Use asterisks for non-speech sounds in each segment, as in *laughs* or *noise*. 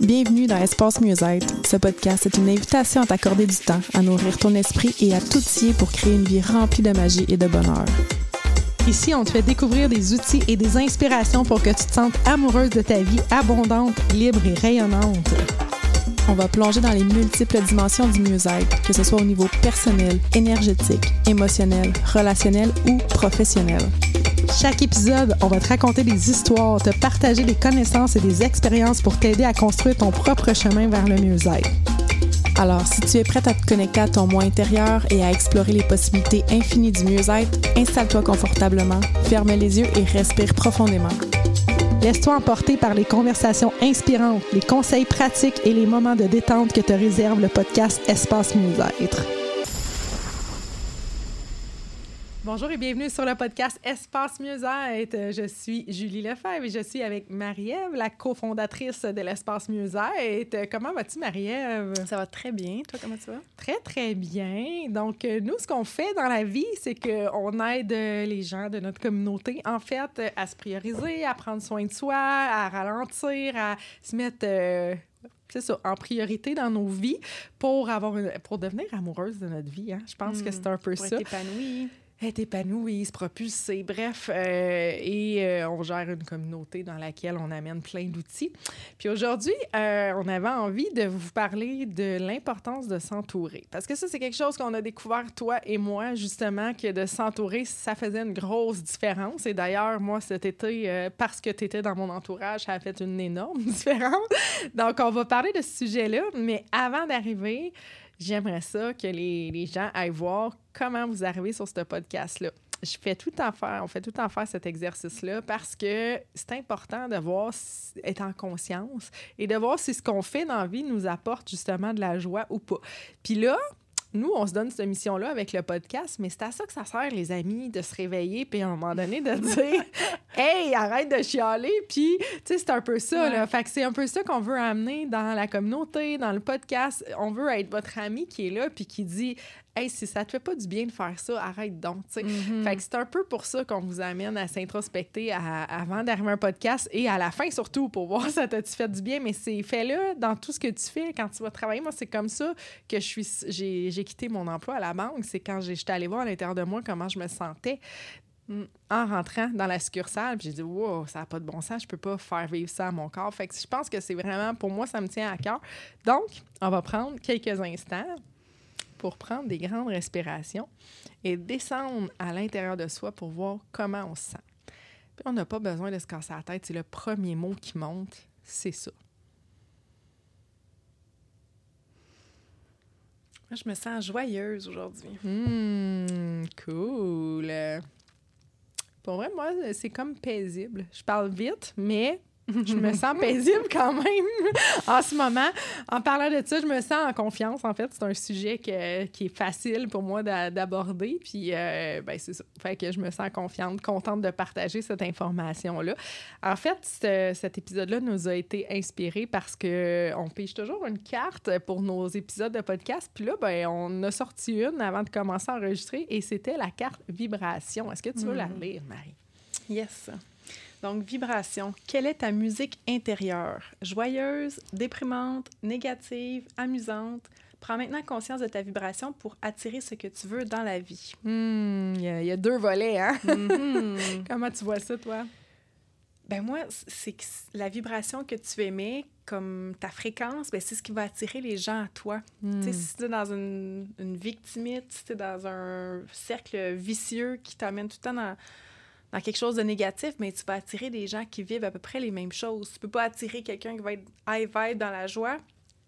Bienvenue dans Espace Mieux-être. Ce podcast est une invitation à t'accorder du temps, à nourrir ton esprit et à t'outiller pour créer une vie remplie de magie et de bonheur. Ici, on te fait découvrir des outils et des inspirations pour que tu te sentes amoureuse de ta vie abondante, libre et rayonnante. On va plonger dans les multiples dimensions du mieux-être, que ce soit au niveau personnel, énergétique, émotionnel, relationnel ou professionnel. Chaque épisode, on va te raconter des histoires, te partager des connaissances et des expériences pour t'aider à construire ton propre chemin vers le mieux-être. Alors, si tu es prête à te connecter à ton moi intérieur et à explorer les possibilités infinies du mieux-être, installe-toi confortablement, ferme les yeux et respire profondément. Laisse-toi emporter par les conversations inspirantes, les conseils pratiques et les moments de détente que te réserve le podcast Espace Mieux-être. Bonjour et bienvenue sur le podcast Espace Mieux-être. Je suis Julie Lefebvre et je suis avec Marie-Ève, la cofondatrice de l'Espace Mieux-être. Comment vas-tu, Marie-Ève? Ça va très bien. Toi, comment tu vas? Très, très bien. Donc, nous, ce qu'on fait dans la vie, c'est qu'on aide les gens de notre communauté, en fait, à se prioriser, à prendre soin de soi, à ralentir, à se mettre... Euh, c'est ça, en priorité dans nos vies pour avoir une, pour devenir amoureuse de notre vie. Hein? Je pense que Hmm. c'est un peu Pour ça. être épanouie. Être épanoui, se bref. euh, et euh, on gère une communauté dans laquelle on amène plein d'outils. Puis aujourd'hui, euh, on avait envie de vous parler de l'importance de s'entourer. Parce que ça, c'est quelque chose qu'on a découvert, toi et moi, justement, que de s'entourer, ça faisait une grosse différence. Et d'ailleurs, moi, cet été, parce que tu étais dans mon entourage, ça a fait une énorme *laughs* différence. Donc, on va parler de ce sujet-là. Mais avant d'arriver, j'aimerais ça que les, les gens aillent voir comment vous arrivez sur ce podcast-là. Je fais tout en faire, on fait tout en faire cet exercice-là parce que c'est important de voir, être en conscience et de voir si ce qu'on fait dans la vie nous apporte justement de la joie ou pas. Puis là, nous, on se donne cette mission-là avec le podcast, mais c'est à ça que ça sert, les amis, de se réveiller, puis à un moment donné, de dire *laughs* Hey, arrête de chialer, puis, tu sais, c'est un peu ça, là. Fait que c'est un peu ça qu'on veut amener dans la communauté, dans le podcast. On veut être votre ami qui est là, puis qui dit Hey, si ça te fait pas du bien de faire ça, arrête donc. Fait que c'est un peu pour ça qu'on vous amène à s'introspecter avant d'arriver à un podcast et à la fin surtout pour voir si *laughs* ça t'a-tu fait du bien. Mais c'est fais-le dans tout ce que tu fais quand tu vas travailler. Moi, c'est comme ça que je suis, j'ai, quitté mon emploi à la banque. C'est quand j'étais allée voir à l'intérieur de moi comment je me sentais en rentrant dans la succursale. J'ai dit, wow, ça n'a pas de bon sens, je peux pas faire vivre ça à mon corps. Fait que je pense que c'est vraiment, pour moi, ça me tient à cœur. Donc, on va prendre quelques instants pour prendre des grandes respirations et descendre à l'intérieur de soi pour voir comment on se sent. Puis on n'a pas besoin de se casser la tête. C'est le premier mot qui monte, c'est ça. Moi, je me sens joyeuse aujourd'hui. Hmm, cool. Pour vrai, moi, c'est comme paisible. Je parle vite, mais je me sens *laughs* paisible quand même *laughs* en ce moment. En parlant de ça, je me sens en confiance. En fait, c'est un sujet que- qui est facile pour moi d'a- d'aborder. Puis, euh, ben, c'est ça. Fait que je me sens confiante, contente de partager cette information-là. En fait, ce- cet épisode-là nous a été inspiré parce que on pige toujours une carte pour nos épisodes de podcast. Puis là, ben, on a sorti une avant de commencer à enregistrer et c'était la carte vibration. Est-ce que tu veux la lire, Marie? Yes. Donc, vibration. Quelle est ta musique intérieure? Joyeuse, déprimante, négative, amusante? Prends maintenant conscience de ta vibration pour attirer ce que tu veux dans la vie. Hmm, il y, a- il y a deux volets, hein? Mhm. *laughs* Comment tu vois ça, toi? Ben moi, c'est que la vibration que tu émets, comme ta fréquence, ben c'est ce qui va attirer les gens à toi. Hmm. Tu sais, si tu es dans une, une victimite, si tu es dans un cercle vicieux qui t'amène tout le temps dans, dans quelque chose de négatif, mais tu vas attirer des gens qui vivent à peu près les mêmes choses. Tu peux pas attirer quelqu'un qui va être high vibe dans la joie.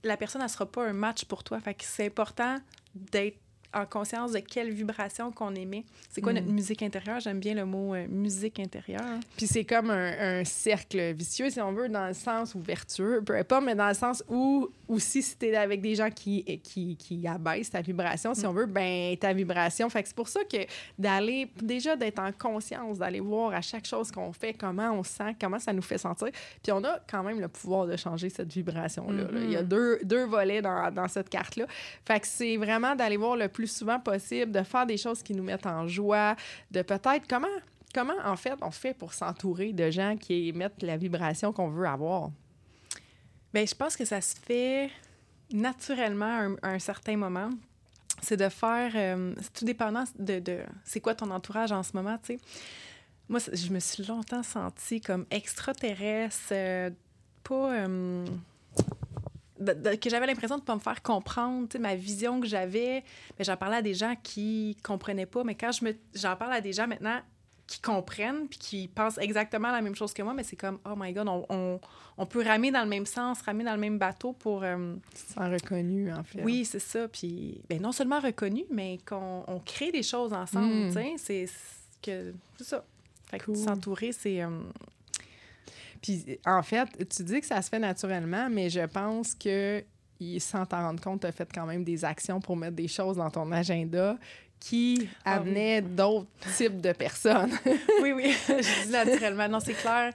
La personne, elle sera pas un match pour toi. Fait que c'est important d'être en conscience de quelle vibration qu'on émet. C'est quoi Mm. notre musique intérieure? J'aime bien le mot euh, musique intérieure. Puis c'est comme un, un cercle vicieux, si on veut, dans le sens ou vertueux, peu importe, mais dans le sens où aussi si t'es avec des gens qui, qui, qui abaissent ta vibration, si on veut, ben ta vibration. Fait que c'est pour ça que d'aller, déjà d'être en conscience, d'aller voir à chaque chose qu'on fait, comment on se sent, comment ça nous fait sentir. Puis on a quand même le pouvoir de changer cette vibration-là. là. Il y a deux, deux volets dans, dans cette carte-là. Fait que c'est vraiment d'aller voir le plus souvent possible, de faire des choses qui nous mettent en joie, de peut-être comment comment, en fait, on fait pour s'entourer de gens qui émettent la vibration qu'on veut avoir? Bien, je pense que ça se fait naturellement à un, certain moment. C'est de faire, euh, c'est tout dépendant de, c'est quoi ton entourage en ce moment, tu sais. Moi, je me suis longtemps sentie comme extraterrestre, euh, pas. Euh, que j'avais l'impression de ne pas me faire comprendre, ma vision que j'avais. Mais j'en parlais à des gens qui comprenaient pas. Mais quand je me, j'en parle à des gens maintenant qui comprennent puis qui pensent exactement la même chose que moi, mais c'est comme, oh my God, on, on, peut ramer dans le même sens, ramer dans le même bateau pour... Euh... Sans reconnu, en fait. Oui, c'est ça. Puis, ben, non seulement reconnu, mais qu'on on crée des choses ensemble, mm. tu sais. C'est que... C'est ça. Fait que s'entourer, c'est... Euh, puis, en fait, tu dis que ça se fait naturellement, mais je pense que sans t'en rendre compte, tu as fait quand même des actions pour mettre des choses dans ton agenda qui ah amenaient d'autres types de personnes. *laughs* oui, oui, *laughs* je dis naturellement. Non, c'est clair.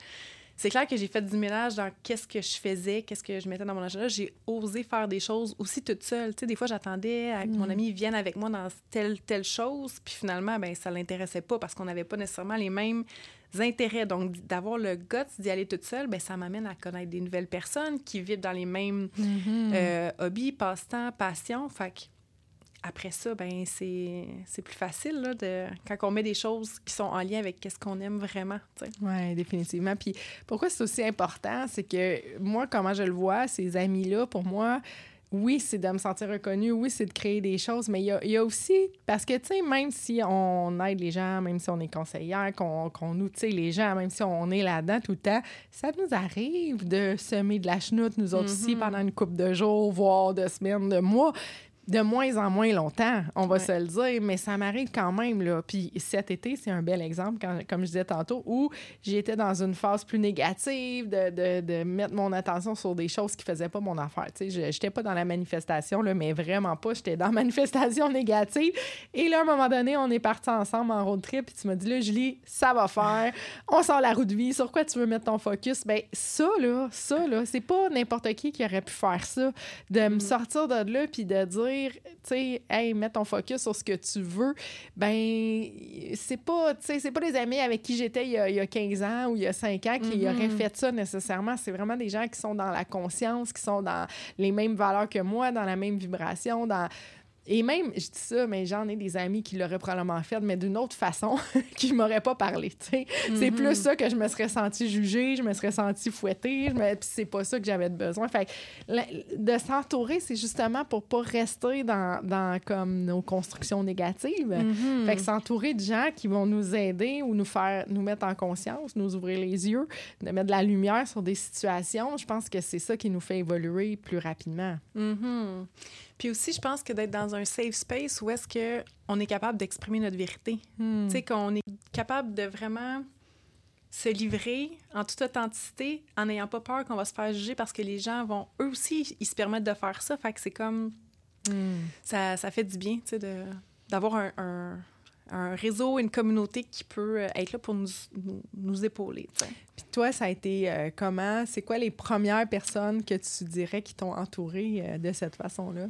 C'est clair que j'ai fait du ménage dans qu'est-ce que je faisais, qu'est-ce que je mettais dans mon agenda. J'ai osé faire des choses aussi toute seule. Tu sais, des fois, j'attendais que mon mm. ami vienne avec moi dans telle, telle chose, puis finalement, ben ça l'intéressait pas parce qu'on n'avait pas nécessairement les mêmes intérêts. Donc, d'avoir le guts d'y aller toute seule, ben ça m'amène à connaître des nouvelles personnes qui vivent dans les mêmes mm-hmm. euh, hobbies, passe-temps, passions. Fait après ça, ben c'est plus facile là, de, quand on met des choses qui sont en lien avec ce qu'on aime vraiment. Oui, définitivement. Puis pourquoi c'est aussi important, c'est que moi, comment je le vois, ces amis-là, pour moi, oui, c'est de me sentir reconnue, oui, c'est de créer des choses, mais il y a, y a, aussi, parce que, tu sais, même si on aide les gens, même si on est conseillère, qu'on qu outille les gens, même si on est là-dedans tout le temps, ça nous arrive de semer de la chenoute, nous autres aussi, mm-hmm. pendant une couple de jours, voire de semaines, de mois de moins en moins longtemps, on va se le dire, mais ça m'arrive quand même. Là. Puis cet été, c'est un bel exemple, quand, comme je disais tantôt, où j'étais dans une phase plus négative, de, de, de, mettre mon attention sur des choses qui ne faisaient pas mon affaire. Je n'étais pas dans la manifestation, là, mais vraiment pas. J'étais dans la *laughs* manifestation négative. Et là, à un moment donné, on est partis ensemble en road trip, puis tu m'as dit, là, Julie, ça va faire. On sort la roue de vie. Sur quoi tu veux mettre ton focus? Ben ça, là, ça, là, c'est pas n'importe qui qui aurait pu faire ça. De me mm. sortir de là, puis de dire, tu sais, hey, mets ton focus sur ce que tu veux, ben, c'est pas, tu sais, c'est pas des amis avec qui j'étais il, y a 15 ans ou il y a 5 ans qui auraient mm-hmm. fait ça nécessairement. C'est vraiment des gens qui sont dans la conscience, qui sont dans les mêmes valeurs que moi, dans la même vibration, dans et même, je dis ça, mais j'en ai des amis qui l'auraient probablement fait, mais d'une autre façon, *laughs* qui ne m'auraient pas parlé. C'est mm-hmm. plus ça que je me serais sentie jugée, je me serais sentie fouettée, puis c'est pas ça que j'avais besoin. Fait de s'entourer, c'est justement pour pas rester dans, dans comme nos constructions négatives. Mm-hmm. Fait que s'entourer de gens qui vont nous aider ou nous faire nous mettre en conscience, nous ouvrir les yeux, de mettre de la lumière sur des situations, je pense que c'est ça qui nous fait évoluer plus rapidement. Mm-hmm. Puis aussi, je pense que d'être dans un safe space où est-ce qu'on est capable d'exprimer notre vérité. Hmm. Tu sais, qu'on est capable de vraiment se livrer en toute authenticité en n'ayant pas peur qu'on va se faire juger parce que les gens vont, eux aussi, ils se permettent de faire ça. Fait que c'est comme... Hmm. Ça, ça, fait du bien, tu sais, d'avoir un, un, réseau, une communauté qui peut être là pour nous, nous, épauler. Puis toi, ça a été euh, comment? C'est quoi les premières personnes que tu dirais qui t'ont entouré euh, de cette façon-là?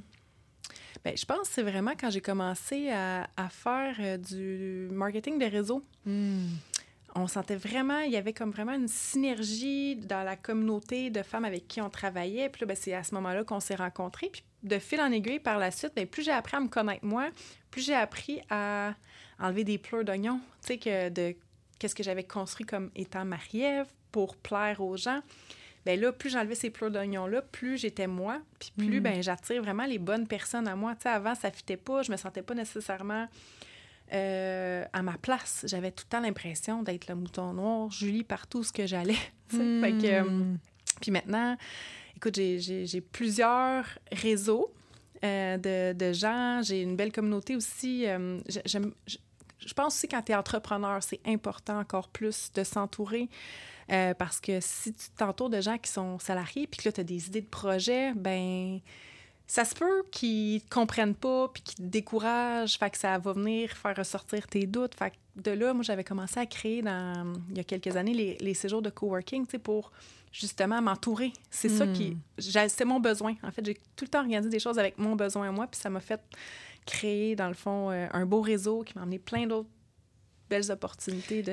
Bien, je pense que c'est vraiment quand j'ai commencé à, à faire euh, du marketing de réseau. Hmm. On sentait vraiment, il y avait comme vraiment une synergie dans la communauté de femmes avec qui on travaillait. Puis là, ben, c'est à ce moment-là qu'on s'est rencontrés. Puis de fil en aiguille, par la suite, bien, plus j'ai appris à me connaître moi, plus j'ai appris à enlever des pleurs d'oignons. Tu sais, que de qu'est-ce que j'avais construit comme étant Marie-Ève pour plaire aux gens ben là, plus j'enlevais ces pleurs d'oignons-là, plus j'étais moi, puis plus mm. ben, j'attire vraiment les bonnes personnes à moi. Tu sais, avant, ça fitait pas, je me sentais pas nécessairement euh, à ma place. J'avais tout le temps l'impression d'être le mouton noir, Julie, partout ce que j'allais. *laughs* Fait que, euh, mm. puis maintenant, écoute, j'ai plusieurs réseaux euh, de, de, gens, j'ai une belle communauté aussi. Je pense aussi quand tu es entrepreneur, c'est important encore plus de s'entourer euh, parce que si tu t'entoures de gens qui sont salariés puis que là, tu as des idées de projet, ben ça se peut qu'ils te comprennent pas puis qu'ils te découragent, fait que ça va venir faire ressortir tes doutes. Fait que de là, moi, j'avais commencé à créer dans, il y a quelques années les, les séjours de coworking, tu sais, pour justement m'entourer. C'est ça qui... Hmm. C'est mon besoin. En fait, j'ai tout le temps organisé des choses avec mon besoin à moi, puis ça m'a fait créer, dans le fond, euh, un beau réseau qui m'a amené plein d'autres belles opportunités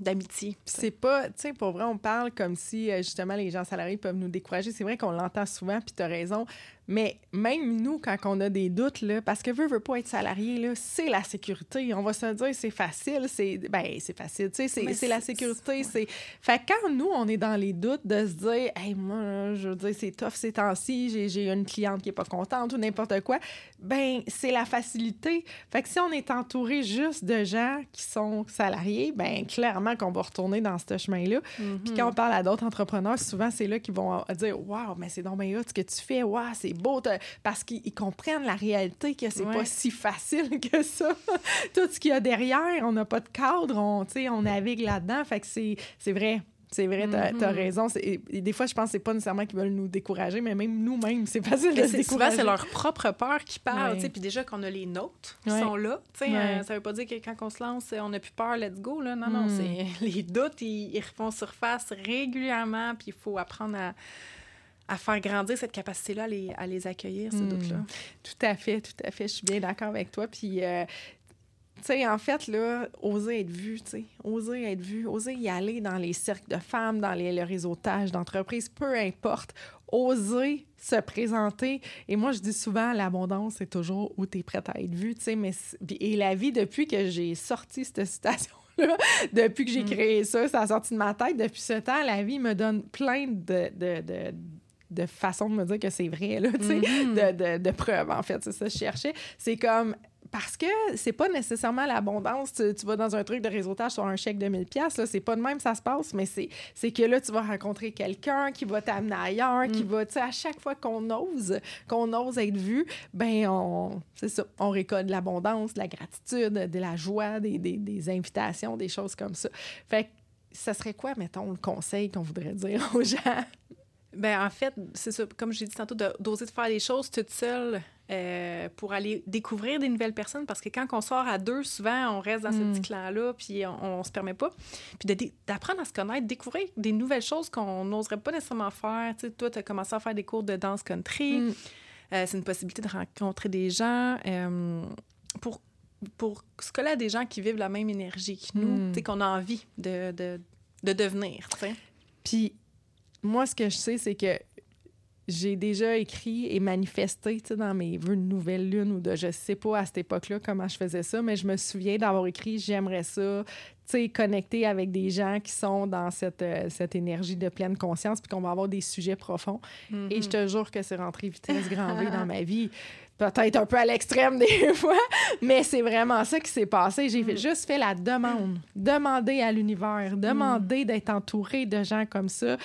d'amitié. C'est pas, tu sais, pour vrai, on parle comme si justement les gens salariés peuvent nous décourager. C'est vrai qu'on l'entend souvent, puis tu as raison. Mais même nous, quand on a des doutes, là, parce que veut, veut pas être salarié, c'est la sécurité. On va se dire, c'est facile, c'est ben, c'est facile, tu sais, c'est la sécurité. c'est Fait quand nous, on est dans les doutes de se dire, hey, moi, je veux dire, c'est tough ces temps-ci, j'ai une cliente qui est pas contente ou n'importe quoi, ben c'est la facilité. Fait que si on est entouré juste de gens qui sont salariés, ben clairement qu'on va retourner dans ce chemin-là. Mm-hmm. Puis quand on parle à d'autres entrepreneurs, souvent, c'est là qu'ils vont dire, waouh, mais c'est donc bien ce que tu fais, waouh, c'est beau, parce qu'ils comprennent la réalité que c'est pas si facile *laughs* que ça. Tout ce qu'il y a derrière, on n'a pas de cadre, on, on navigue là-dedans. Fait que c'est vrai. C'est vrai, t'as as mm-hmm. raison. des fois, je pense que c'est pas nécessairement qu'ils veulent nous décourager, mais même nous-mêmes, c'est facile de se décourager. C'est leur propre peur qui parle. Puis déjà qu'on a les nôtres qui sont là, ouais. euh, ça veut pas dire que quand on se lance, on n'a plus peur, let's go. Là. Non, non, mm. c'est *laughs* les doutes, ils, ils refont surface régulièrement, puis il faut apprendre à à faire grandir cette capacité-là, à les, accueillir, ces doutes-là? Hmm. Tout à fait, tout à fait. Je suis bien d'accord avec toi. Puis, euh, tu sais, en fait, là, oser être vu, tu sais, oser être vu, oser y aller dans les cercles de femmes, dans les, le réseautage d'entreprises, peu importe, oser se présenter. Et moi, je dis souvent, l'abondance, c'est toujours où tu es prête à être vue, tu sais, mais... Et la vie, depuis que j'ai sorti cette citation *laughs* depuis que j'ai hmm. créé ça, ça a sorti de ma tête. Depuis ce temps, la vie me donne plein de, de de façon de me dire que c'est vrai, là, mm-hmm. de, de, de, preuves, en fait. C'est ça que je cherchais. C'est comme parce que c'est pas nécessairement l'abondance. Tu, vas dans un truc de réseautage sur un chèque de 1000 pièces, c'est pas de même ça se passe, mais c'est que là tu vas rencontrer quelqu'un qui va t'amener ailleurs, qui mm. va tu sais à chaque fois qu'on ose, qu'on ose être vu, ben on c'est ça, on récolte de l'abondance, de la gratitude, de la joie, des, des, des, invitations, des choses comme ça. Fait que ça serait quoi mettons le conseil qu'on voudrait dire aux gens? Ben en fait, c'est ça, comme j'ai dit tantôt, d'oser de, faire les choses toute seule euh, pour aller découvrir des nouvelles personnes parce que quand on sort à deux, souvent, on reste dans ce petit mm. clan-là, puis on, on, se permet pas. Puis d'apprendre à se connaître, découvrir des nouvelles choses qu'on n'oserait pas nécessairement faire. Tu sais, toi, tu as commencé à faire des cours de danse country. Mm. Euh, c'est une possibilité de rencontrer des gens. Euh, pour, pour ce que là, des gens qui vivent la même énergie que nous, mm. tu sais, qu'on a envie de, de, de devenir, tu sais. Puis moi, ce que je sais, c'est que j'ai déjà écrit et manifesté dans mes vœux de nouvelle lune ou de je sais pas à cette époque-là comment je faisais ça, mais je me souviens d'avoir écrit j'aimerais ça, connecter avec des gens qui sont dans cette, euh, cette énergie de pleine conscience puis qu'on va avoir des sujets profonds. Et je mm-hmm. te jure que c'est rentré vitesse grand V dans ma vie peut-être un peu à l'extrême *laughs* des fois, mais c'est vraiment ça qui s'est passé. J'ai mm. juste fait la demande, demander à l'univers, demander d'être entouré de gens comme ça,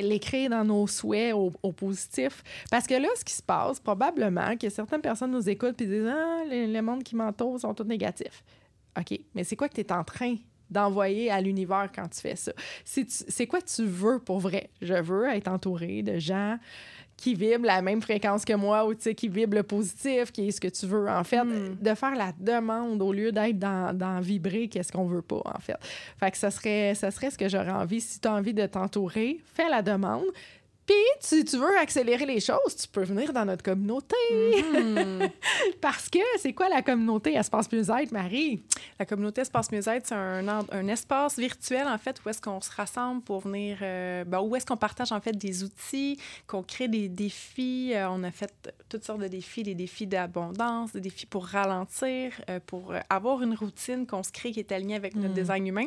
l'écrire dans nos souhaits au, positif. Parce que là, ce qui se passe, probablement que certaines personnes nous écoutent et disent Ah, le, monde qui m'entoure sont tous négatifs. OK, mais c'est quoi que tu es en train d'envoyer à l'univers quand tu fais ça? C'est quoi tu veux pour vrai? Je veux être entouré de gens qui vibre la même fréquence que moi ou qui vibre le positif, qui est ce que tu veux. En fait, hmm. de faire la demande au lieu d'être dans, dans vibrer qu'est-ce qu'on veut pas, en fait. Fait que ça serait, ça serait ce que j'aurais envie. Si tu as envie de t'entourer, fais la demande. Puis, si tu veux accélérer les choses, tu peux venir dans notre communauté. Mm-hmm. *laughs* Parce que c'est quoi la communauté Espace Mieux-être, Marie? La communauté Espace Mieux-être, c'est un, un, espace virtuel, en fait, où est-ce qu'on se rassemble pour venir... Euh, ben, où est-ce qu'on partage, en fait, des outils, qu'on crée des défis. Euh, on a fait toutes sortes de défis, des défis d'abondance, des défis pour ralentir, euh, pour avoir une routine qu'on se crée qui est alignée avec notre mm. design humain.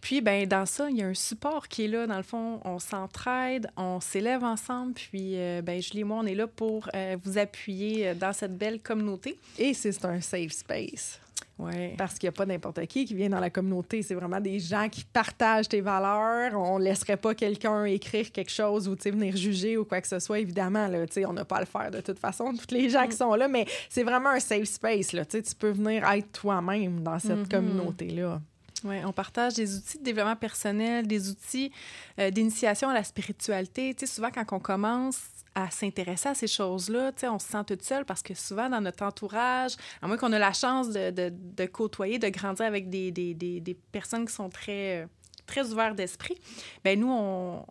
Puis, ben dans ça, il y a un support qui est là. Dans le fond, on s'entraide, on s'élève ensemble. Puis, euh, ben, Julie et moi, on est là pour euh, vous appuyer euh, dans cette belle communauté. Et c'est un safe space. Ouais. Parce qu'il n'y a pas n'importe qui qui vient dans la communauté. C'est vraiment des gens qui partagent tes valeurs. On ne laisserait pas quelqu'un écrire quelque chose ou venir juger ou quoi que ce soit, évidemment. Là, on n'a pas à le faire de toute façon, *laughs* toutes les gens qui mm. sont là, mais c'est vraiment un safe space. Là, tu peux venir être toi-même dans cette mm-hmm. communauté-là. On partage des outils de développement personnel, des outils euh, d'initiation à la spiritualité. Tu sais, souvent, quand on commence à s'intéresser à ces choses-là, tu sais, on se sent toute seule parce que souvent, dans notre entourage, à moins qu'on ait la chance de, de, de, côtoyer, de grandir avec des, des, des, des personnes qui sont très, très ouvertes d'esprit, ben nous, on,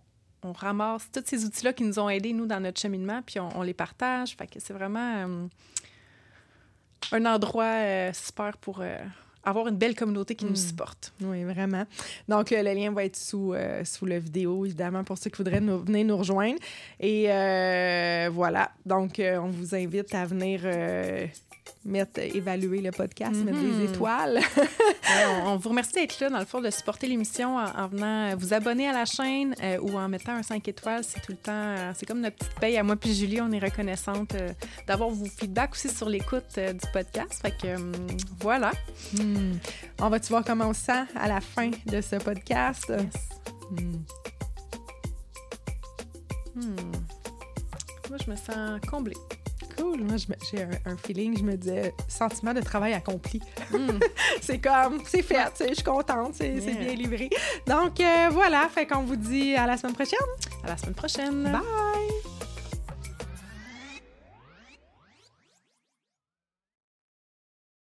on ramasse tous ces outils-là qui nous ont aidés, nous, dans notre cheminement, puis on, les partage. Fait que c'est vraiment euh, un endroit euh, super pour avoir une belle communauté qui nous Mm. supporte. Oui, vraiment. Donc, euh, le lien va être sous, euh, sous la vidéo, évidemment, pour ceux qui voudraient nous, venir nous rejoindre. Et euh, voilà. Donc, on vous invite à venir mettre, évaluer le podcast, mettre des Mhm. étoiles. *laughs* Ouais, on, on vous remercie d'être là, dans le fond, de supporter l'émission en, en venant vous abonner à la chaîne euh, ou en mettant un 5 étoiles. C'est tout le temps, euh, c'est comme notre petite paye à moi puis Julie. On est reconnaissante euh, d'avoir vos feedbacks aussi sur l'écoute euh, du podcast. Fait que voilà. Hmm. On va-tu voir comment on se sent à la fin de ce podcast? Hmm. Hmm. Moi, je me sens comblée. Cool. Moi, j'ai un, un feeling, je me disais, sentiment de travail accompli. Hmm. *laughs* c'est comme, c'est fait, je suis contente, c'est c'est Yeah. bien livré. Donc, euh, voilà, fait qu'on vous dit à la semaine prochaine. À la semaine prochaine. Bye!